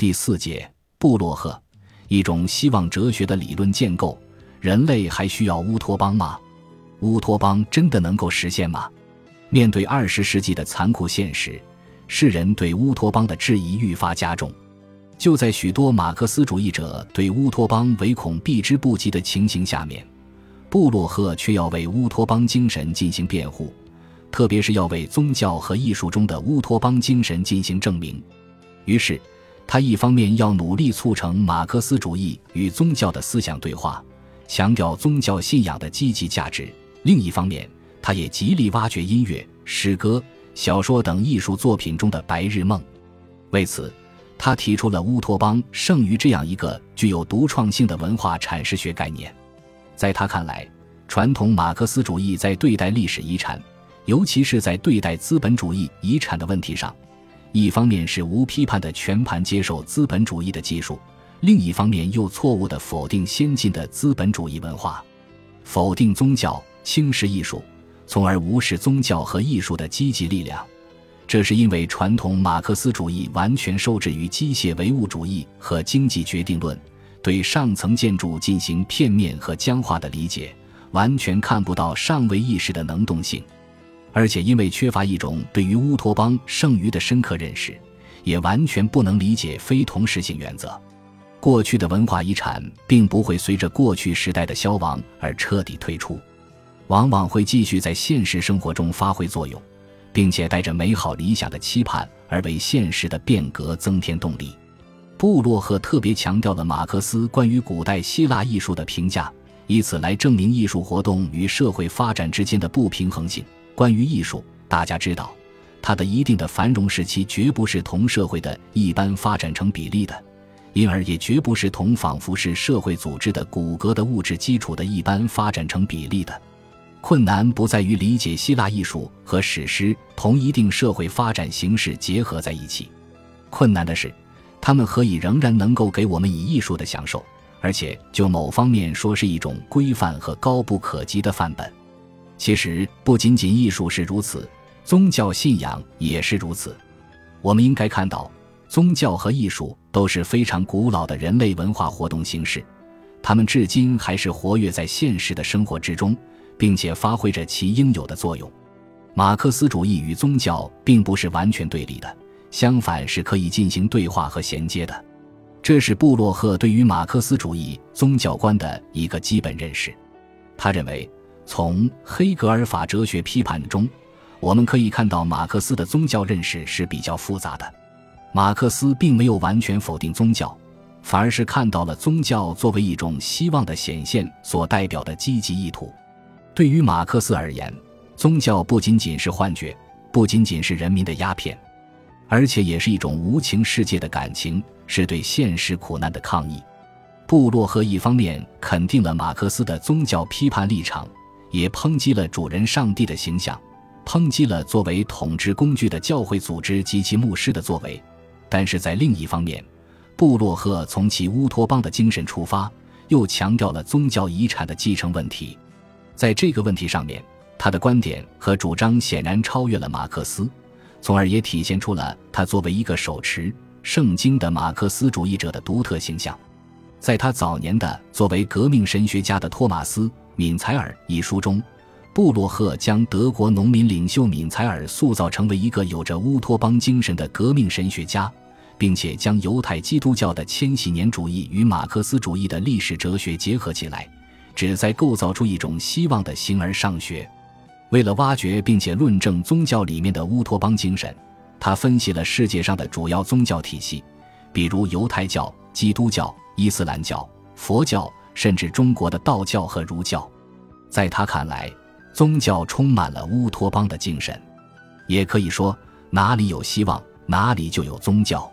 第四节，布洛赫，一种希望哲学的理论建构。人类还需要乌托邦吗？乌托邦真的能够实现吗？面对二十世纪的残酷现实，世人对乌托邦的质疑愈发加重。就在许多马克思主义者对乌托邦唯恐避之不及的情形下面，布洛赫却要为乌托邦精神进行辩护，特别是要为宗教和艺术中的乌托邦精神进行证明。于是，他一方面要努力促成马克思主义与宗教的思想对话。强调宗教信仰的积极价值。另一方面，他也极力挖掘音乐、诗歌、小说等艺术作品中的白日梦。为此，他提出了乌托邦剩余这样一个具有独创性的文化阐释学概念。在他看来，传统马克思主义在对待历史遗产，尤其是在对待资本主义遗产的问题上，一方面是无批判的全盘接受资本主义的技术。另一方面，又错误的否定先进的资本主义文化，否定宗教，轻视艺术，从而无视宗教和艺术的积极力量。这是因为传统马克思主义完全受制于机械唯物主义和经济决定论，对上层建筑进行片面和僵化的理解，完全看不到上位意识的能动性，而且因为缺乏一种对于乌托邦剩余的深刻认识，也完全不能理解非同时性原则。过去的文化遗产并不会随着过去时代的消亡而彻底退出，往往会继续在现实生活中发挥作用，并且带着美好理想的期盼而为现实的变革增添动力。布洛赫特别强调了马克思关于古代希腊艺术的评价，以此来证明艺术活动与社会发展之间的不平衡性。关于艺术，大家知道，它的一定的繁荣时期绝不是同社会的一般发展成比例的。因而也绝不是同仿佛是社会组织的骨骼的物质基础的一般发展成比例的。困难不在于理解希腊艺术和史诗同一定社会发展形式结合在一起，困难的是，他们何以仍然能够给我们以艺术的享受，而且就某方面说是一种规范和高不可及的范本。其实不仅仅艺术是如此，宗教信仰也是如此。我们应该看到。宗教和艺术都是非常古老的人类文化活动形式，它们至今还是活跃在现实的生活之中，并且发挥着其应有的作用。马克思主义与宗教并不是完全对立的，相反是可以进行对话和衔接的。这是布洛赫对于马克思主义宗教观的一个基本认识。他认为，从黑格尔法哲学批判中，我们可以看到马克思的宗教认识是比较复杂的。马克思并没有完全否定宗教，反而是看到了宗教作为一种希望的显现所代表的积极意图。对于马克思而言，宗教不仅仅是幻觉，不仅仅是人民的鸦片，而且也是一种无情世界的感情，是对现实苦难的抗议。布洛赫一方面肯定了马克思的宗教批判立场，也抨击了主人上帝的形象，抨击了作为统治工具的教会组织及其牧师的作为。但是在另一方面，布洛赫从其乌托邦的精神出发，又强调了宗教遗产的继承问题。在这个问题上面，他的观点和主张显然超越了马克思，从而也体现出了他作为一个手持圣经的马克思主义者的独特形象。在他早年的作为革命神学家的托马斯·敏采尔一书中，布洛赫将德国农民领袖敏采尔塑造成为一个有着乌托邦精神的革命神学家。并且将犹太基督教的千禧年主义与马克思主义的历史哲学结合起来，旨在构造出一种希望的形而上学。为了挖掘并且论证宗教里面的乌托邦精神，他分析了世界上的主要宗教体系，比如犹太教、基督教、伊斯兰教、佛教，甚至中国的道教和儒教。在他看来，宗教充满了乌托邦的精神，也可以说，哪里有希望，哪里就有宗教。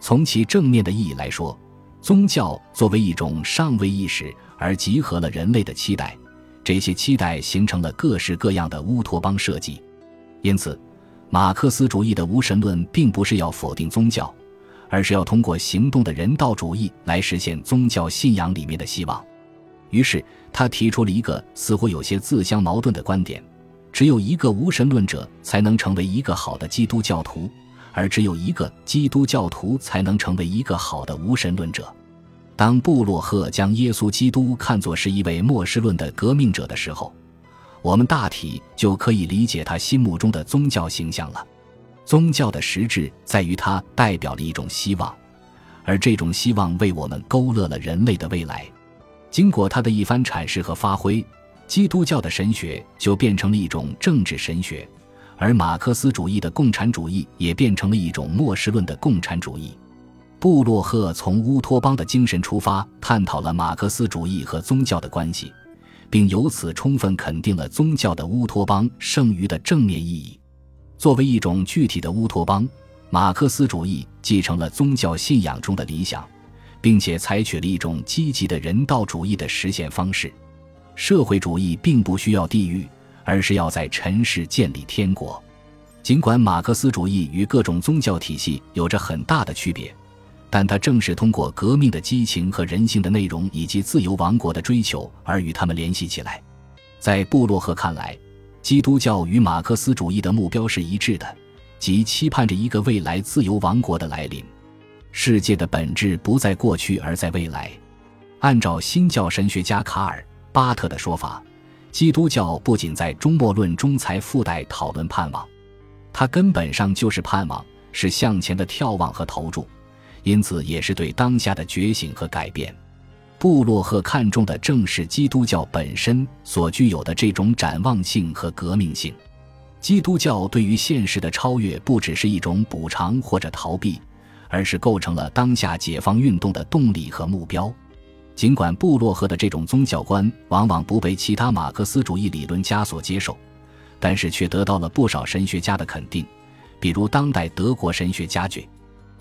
从其正面的意义来说，宗教作为一种上位意识而集合了人类的期待，这些期待形成了各式各样的乌托邦设计。因此，马克思主义的无神论并不是要否定宗教，而是要通过行动的人道主义来实现宗教信仰里面的希望。于是，他提出了一个似乎有些自相矛盾的观点：只有一个无神论者才能成为一个好的基督教徒。而只有一个基督教徒才能成为一个好的无神论者。当布洛赫将耶稣基督看作是一位末世论的革命者的时候，我们大体就可以理解他心目中的宗教形象了。宗教的实质在于它代表了一种希望，而这种希望为我们勾勒了人类的未来。经过他的一番阐释和发挥，基督教的神学就变成了一种政治神学，而马克思主义的共产主义也变成了一种末世论的共产主义。布洛赫从乌托邦的精神出发，探讨了马克思主义和宗教的关系，并由此充分肯定了宗教的乌托邦剩余的正面意义。作为一种具体的乌托邦，马克思主义继承了宗教信仰中的理想，并且采取了一种积极的人道主义的实现方式。社会主义并不需要地狱，而是要在尘世建立天国。尽管马克思主义与各种宗教体系有着很大的区别，但它正是通过革命的激情和人性的内容以及自由王国的追求而与他们联系起来。在布洛赫看来。基督教与马克思主义的目标是一致的，即期盼着一个未来自由王国的来临。世界的本质不在过去，而在未来。按照新教神学家卡尔·巴特的说法，基督教不仅在终末论中才附带讨论盼望，它根本上就是盼望，是向前的眺望和投注，因此也是对当下的觉醒和改变。布洛赫看重的正是基督教本身所具有的这种展望性和革命性。基督教对于现实的超越，不只是一种补偿或者逃避，而是构成了当下解放运动的动力和目标。尽管布洛赫的这种宗教观往往不被其他马克思主义理论家所接受，但是却得到了不少神学家的肯定。比如，当代德国神学家爵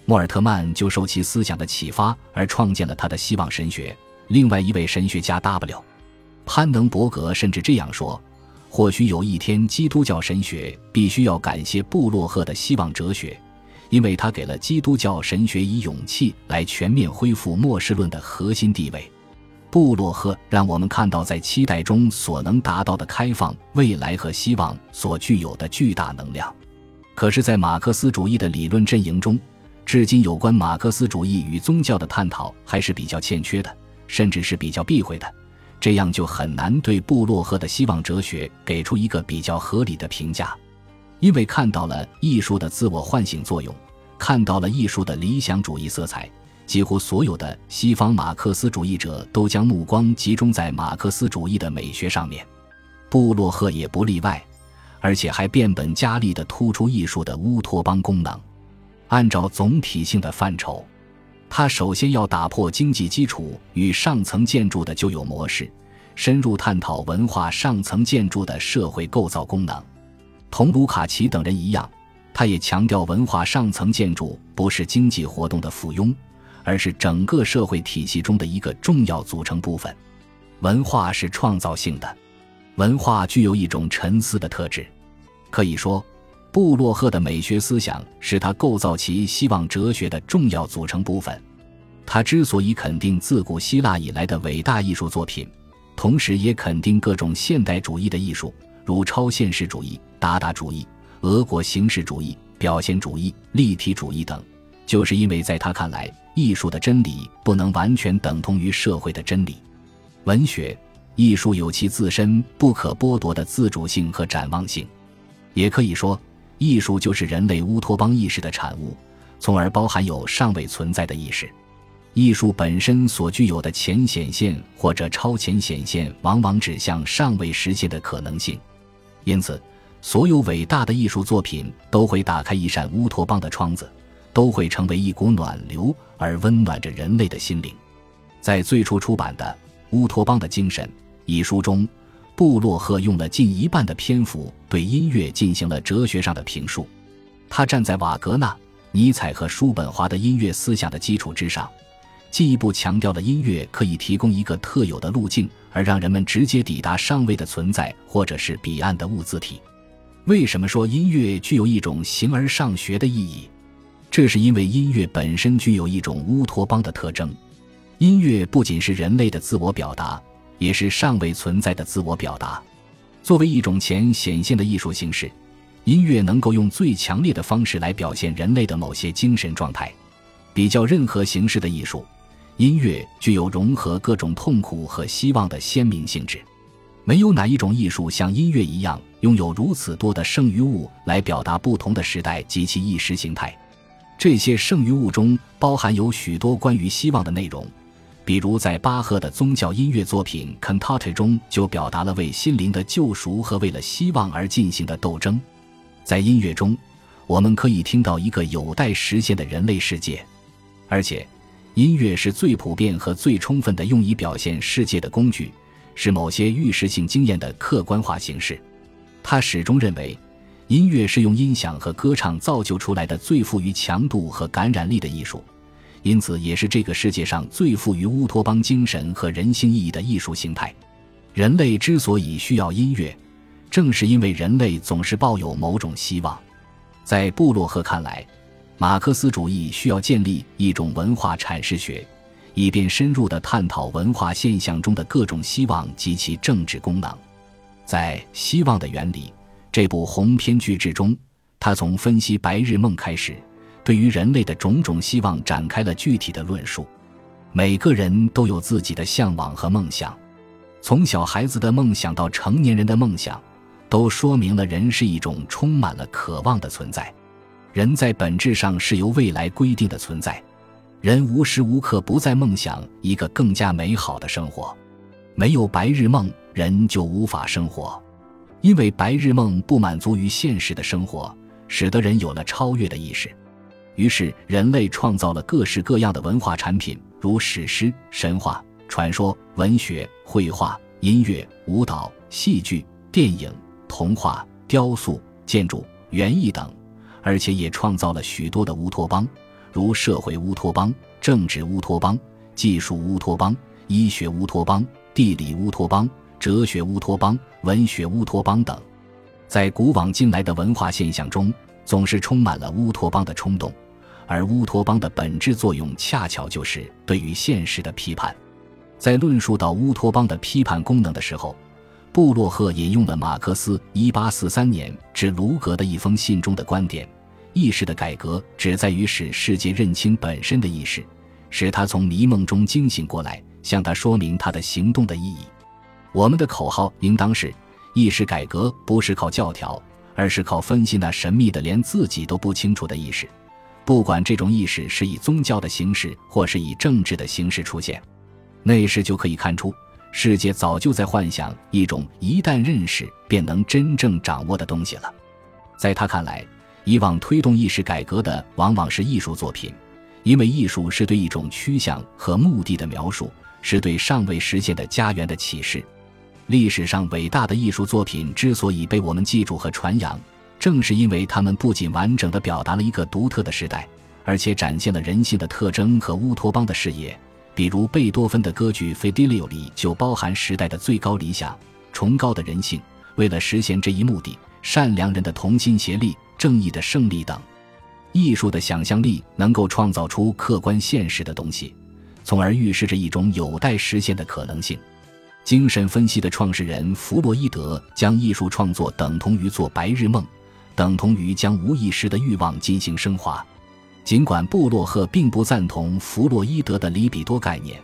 莫尔特曼就受其思想的启发而创建了他的希望神学。另外一位神学家 W. 潘能伯格甚至这样说：“或许有一天，基督教神学必须要感谢布洛赫的希望哲学，因为他给了基督教神学以勇气来全面恢复末世论的核心地位。布洛赫让我们看到，在期待中所能达到的开放未来和希望所具有的巨大能量。可是，在马克思主义的理论阵营中，至今有关马克思主义与宗教的探讨还是比较欠缺的。”甚至是比较避讳的，这样就很难对布洛赫的希望哲学给出一个比较合理的评价，因为看到了艺术的自我唤醒作用，看到了艺术的理想主义色彩，几乎所有的西方马克思主义者都将目光集中在马克思主义的美学上面，布洛赫也不例外，而且还变本加厉地突出艺术的乌托邦功能，按照总体性的范畴。他首先要打破经济基础与上层建筑的旧有模式，深入探讨文化上层建筑的社会构造功能。同卢卡奇等人一样，他也强调文化上层建筑不是经济活动的附庸，而是整个社会体系中的一个重要组成部分。文化是创造性的，文化具有一种沉思的特质。可以说。布洛赫的美学思想是他构造其希望哲学的重要组成部分。他之所以肯定自古希腊以来的伟大艺术作品，同时也肯定各种现代主义的艺术，如超现实主义、达达主义、俄国形式主义、表现主义、立体主义等，就是因为在他看来，艺术的真理不能完全等同于社会的真理。文学艺术有其自身不可剥夺的自主性和展望性，也可以说。艺术就是人类乌托邦意识的产物，从而包含有尚未存在的意识。艺术本身所具有的浅显现或者超前显现，往往指向尚未实现的可能性。因此，所有伟大的艺术作品都会打开一扇乌托邦的窗子，都会成为一股暖流，而温暖着人类的心灵。在最初出版的《乌托邦的精神》一书中。布洛赫用了近一半的篇幅对音乐进行了哲学上的评述，他站在瓦格纳、尼采和叔本华的音乐思想的基础之上，进一步强调了音乐可以提供一个特有的路径，而让人们直接抵达尚未的存在或者是彼岸的物自体。为什么说音乐具有一种形而上学的意义？这是因为音乐本身具有一种乌托邦的特征。音乐不仅是人类的自我表达。也是尚未存在的自我表达。作为一种前显现的艺术形式，音乐能够用最强烈的方式来表现人类的某些精神状态。比较任何形式的艺术，音乐具有融合各种痛苦和希望的鲜明性质。没有哪一种艺术像音乐一样拥有如此多的剩余物来表达不同的时代及其意识形态。这些剩余物中包含有许多关于希望的内容。比如，在巴赫的宗教音乐作品《Cantate》中，就表达了为心灵的救赎和为了希望而进行的斗争。在音乐中，我们可以听到一个有待实现的人类世界，而且，音乐是最普遍和最充分的用以表现世界的工具，是某些预示性经验的客观化形式。他始终认为，音乐是用音响和歌唱造就出来的最富于强度和感染力的艺术。因此，也是这个世界上最富于乌托邦精神和人性意义的艺术形态。人类之所以需要音乐，正是因为人类总是抱有某种希望。在布洛赫看来，马克思主义需要建立一种文化阐释学，以便深入地探讨文化现象中的各种希望及其政治功能。在《希望的原理》这部鸿篇巨制中，他从分析白日梦开始。对于人类的种种希望展开了具体的论述。每个人都有自己的向往和梦想，从小孩子的梦想到成年人的梦想，都说明了人是一种充满了渴望的存在。人在本质上是由未来规定的存在，人无时无刻不在梦想一个更加美好的生活。没有白日梦，人就无法生活，因为白日梦不满足于现实的生活，使得人有了超越的意识。于是，人类创造了各式各样的文化产品，如史诗、神话、传说、文学、绘画、音乐、舞蹈、戏剧、电影、童话、雕塑、建筑、园艺等，而且也创造了许多的乌托邦，如社会乌托邦、政治乌托邦、技术乌托邦、医学乌托邦、地理乌托邦、哲学乌托邦、文学乌托邦等。在古往今来的文化现象中，总是充满了乌托邦的冲动。而乌托邦的本质作用，恰巧就是对于现实的批判。在论述到乌托邦的批判功能的时候，布洛赫引用了马克思1843年致卢格的一封信中的观点：意识的改革只在于使世界认清本身的意识，使他从迷梦中惊醒过来，向他说明他的行动的意义。我们的口号应当是：意识改革不是靠教条，而是靠分析那神秘的连自己都不清楚的意识。不管这种意识是以宗教的形式，或是以政治的形式出现，那时就可以看出，世界早就在幻想一种一旦认识便能真正掌握的东西了。在他看来，以往推动意识改革的往往是艺术作品，因为艺术是对一种趋向和目的的描述，是对尚未实现的家园的启示。历史上伟大的艺术作品之所以被我们记住和传扬。正是因为他们不仅完整的表达了一个独特的时代，而且展现了人性的特征和乌托邦的视野。比如贝多芬的歌剧《费迪利奥》里就包含时代的最高理想、崇高的人性。为了实现这一目的，善良人的同心协力、正义的胜利等。艺术的想象力能够创造出客观现实的东西，从而预示着一种有待实现的可能性。精神分析的创始人弗洛伊德将艺术创作等同于做白日梦。等同于将无意识的欲望进行升华。尽管布洛赫并不赞同弗洛伊德的里比多概念，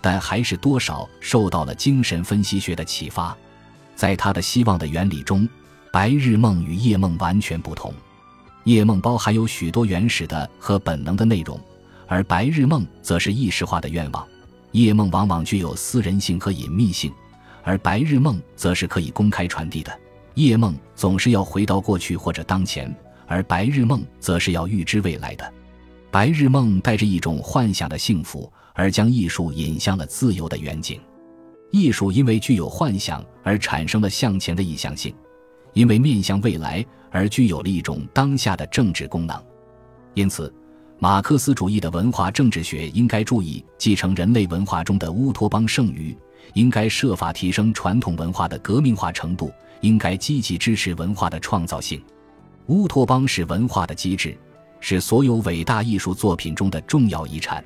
但还是多少受到了精神分析学的启发。在他的希望的原理中，白日梦与夜梦完全不同。夜梦包含有许多原始的和本能的内容，而白日梦则是意识化的愿望。夜梦往往具有私人性和隐秘性，而白日梦则是可以公开传递的。夜梦总是要回到过去或者当前，而白日梦则是要预知未来的。白日梦带着一种幻想的幸福，而将艺术引向了自由的远景。艺术因为具有幻想而产生了向前的意向性，因为面向未来而具有了一种当下的政治功能。因此，马克思主义的文化政治学应该注意继承人类文化中的乌托邦剩余，应该设法提升传统文化的革命化程度。应该积极支持文化的创造性。乌托邦是文化的机制，是所有伟大艺术作品中的重要遗产。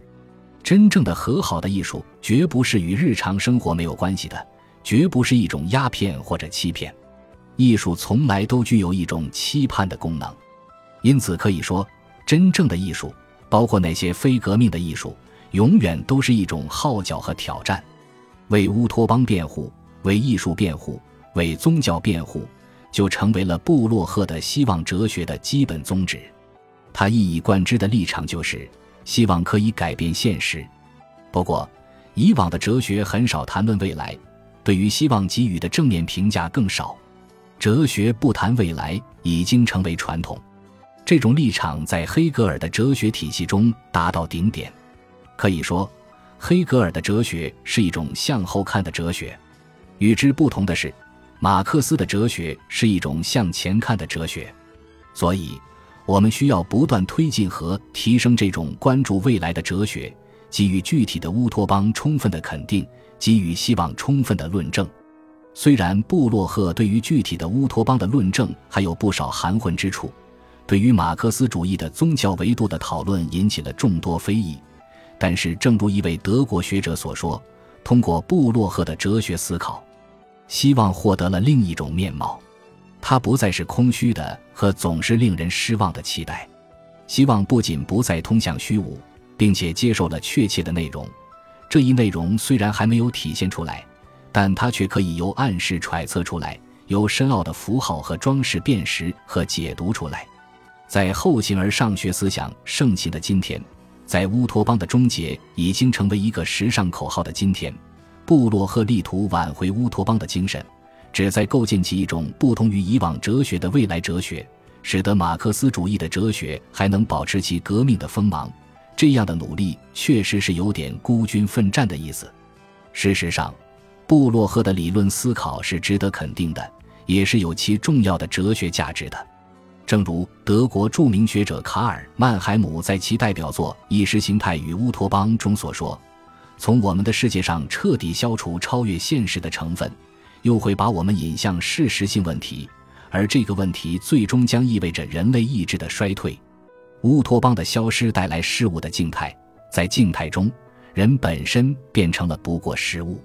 真正的和好的艺术，绝不是与日常生活没有关系的，绝不是一种鸦片或者欺骗。艺术从来都具有一种期盼的功能，因此可以说，真正的艺术，包括那些非革命的艺术，永远都是一种号角和挑战。为乌托邦辩护，为艺术辩护，为宗教辩护，就成为了布洛赫的希望哲学的基本宗旨。他一以贯之的立场就是希望可以改变现实。不过，以往的哲学很少谈论未来，对于希望给予的正面评价更少。哲学不谈未来已经成为传统，这种立场在黑格尔的哲学体系中达到顶点。可以说，黑格尔的哲学是一种向后看的哲学。与之不同的是，马克思的哲学是一种向前看的哲学。所以，我们需要不断推进和提升这种关注未来的哲学，给予具体的乌托邦充分的肯定，给予希望充分的论证。虽然布洛赫对于具体的乌托邦的论证还有不少含混之处，对于马克思主义的宗教维度的讨论引起了众多非议，但是，正如一位德国学者所说，通过布洛赫的哲学思考，希望获得了另一种面貌，它不再是空虚的和总是令人失望的期待，希望不仅不再通向虚无，并且接受了确切的内容，这一内容虽然还没有体现出来。但它却可以由暗示揣测出来，由深奥的符号和装饰辨识和解读出来。在后形而上学思想盛行的今天，在乌托邦的终结已经成为一个时尚口号的今天，布洛赫力图挽回乌托邦的精神，旨在构建起一种不同于以往哲学的未来哲学，使得马克思主义的哲学还能保持其革命的锋芒。这样的努力确实是有点孤军奋战的意思。事实上。布洛赫的理论思考是值得肯定的，也是有其重要的哲学价值的。正如德国著名学者卡尔·曼海姆在其代表作《意识形态与乌托邦》中所说：“从我们的世界上彻底消除超越现实的成分，又会把我们引向事实性问题，而这个问题最终将意味着人类意志的衰退。乌托邦的消失带来事物的静态，在静态中，人本身变成了不过事物。”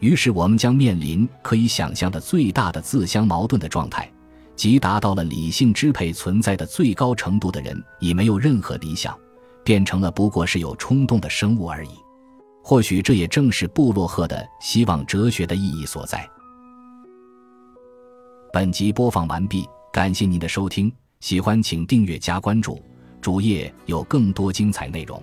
于是，我们将面临可以想象的最大的自相矛盾的状态，即达到了理性支配存在的最高程度的人已没有任何理想，变成了不过是有冲动的生物而已。或许这也正是布洛赫的希望哲学的意义所在。本集播放完毕，感谢您的收听，喜欢请订阅加关注，主页有更多精彩内容。